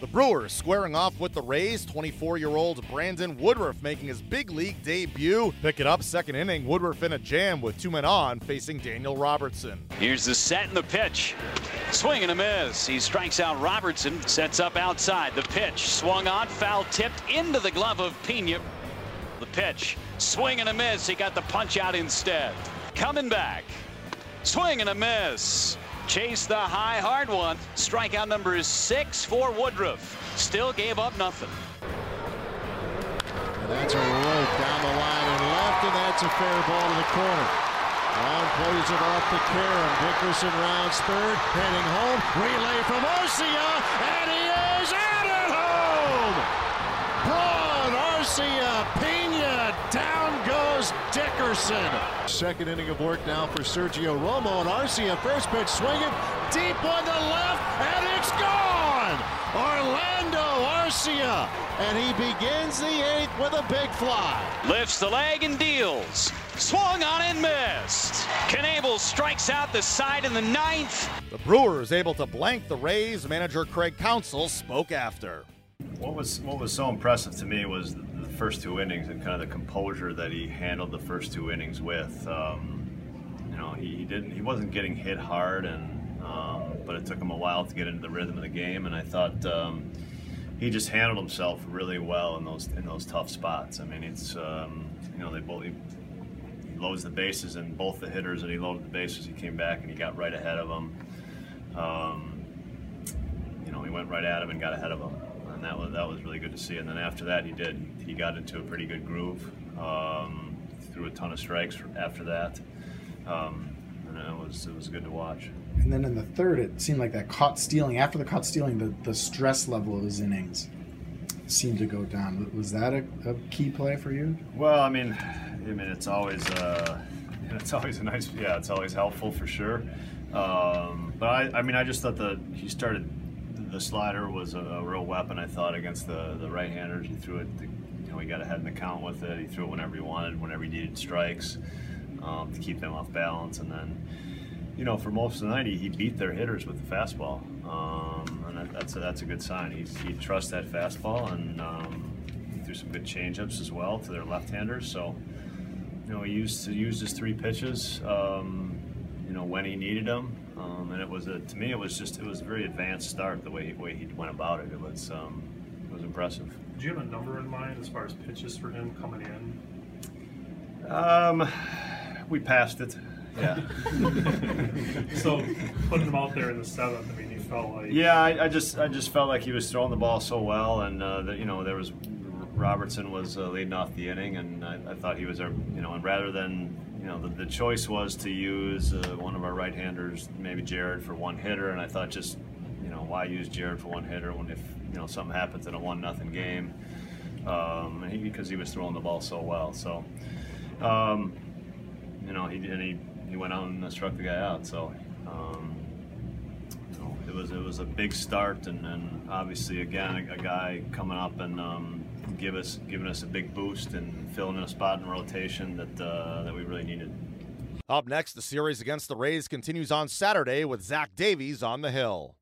The Brewers squaring off with the Rays, 24 year old Brandon Woodruff making his big league debut. Pick it up, second inning, Woodruff in a jam with two men on, facing Daniel Robertson. Here's the set and the pitch. Swing and a miss. He strikes out Robertson, sets up outside. The pitch swung on, foul tipped into the glove of Piña. The pitch, swing and a miss. He got the punch out instead. Coming back, swing and a miss. Chase the high, hard one. Strikeout number is six for Woodruff. Still gave up nothing. And that's a rope down the line and left, and that's a fair ball to the corner. Long plays it off to Karen. Dickerson rounds third, heading home. Relay from Arcia, and he is out at home! Braun Arcia, down goes Dickerson. Second inning of work now for Sergio Romo, and Arcia first pitch swinging, deep one to left, and it's gone! Orlando Arcia, and he begins the eighth with a big fly. Lifts the leg and deals. Swung on and missed. Knebel strikes out the side in the ninth. The Brewers able to blank the Rays. Manager Craig Counsell spoke after. What was what was so impressive to me was the, first two innings and kind of the composure that he handled the first two innings with. Um, you know, he, he, didn't he wasn't getting hit hard, and um, but it took him a while to get into the rhythm of the game. And I thought um, he just handled himself really well in those in those tough spots. I mean, it's um, you know they both. He, loads the bases, and both the hitters that he loaded the bases, he came back and he got right ahead of them. Um, you know, he went right at him and got ahead of him, and that was that was really good to see. And then after that, he did he got into a pretty good groove. Um, threw a ton of strikes after that, um, and it was it was good to watch. And then in the third, it seemed like that caught stealing. After the caught stealing, the, the stress level of his innings seemed to go down. Was that a, a key play for you? Well, I mean, I mean, it's always uh, it's always a nice, yeah, it's always helpful for sure. Um, but I, I mean, I just thought that he started. The slider was a, a real weapon, I thought, against the the right-handers. He threw it, to, you know, he got ahead in the count with it. He threw it whenever he wanted, whenever he needed strikes um, to keep them off balance, and then. You know, for most of the night, he, he beat their hitters with the fastball, um, and that, that's a, that's a good sign. He, he trusts that fastball, and um, he threw some good changeups as well to their left-handers. So, you know, he used he used his three pitches, um, you know, when he needed them, um, and it was a, to me it was just it was a very advanced start the way he, way he went about it. It was um, it was impressive. Do you have a number in mind as far as pitches for him coming in? Um, we passed it. Yeah. so putting him out there in the seventh, I mean, you felt like. Yeah, I, I just I just felt like he was throwing the ball so well, and uh, that you know there was Robertson was uh, leading off the inning, and I, I, thought he was our, you know, and rather than, you know, the, the choice was to use uh, one of our right-handers, maybe Jared for one hitter, and I thought just, you know, why use Jared for one hitter when if, you know, something happens in a one nothing game, um, he, because he was throwing the ball so well. So, um, you know, he and he he went out and struck the guy out. So. Um, it was it was a big start, and, and obviously again a, a, guy coming up and um, give us giving us a big boost and filling in a spot in rotation that uh, that we really needed. Up next, the series against the Rays continues on Saturday with Zach Davies on the hill.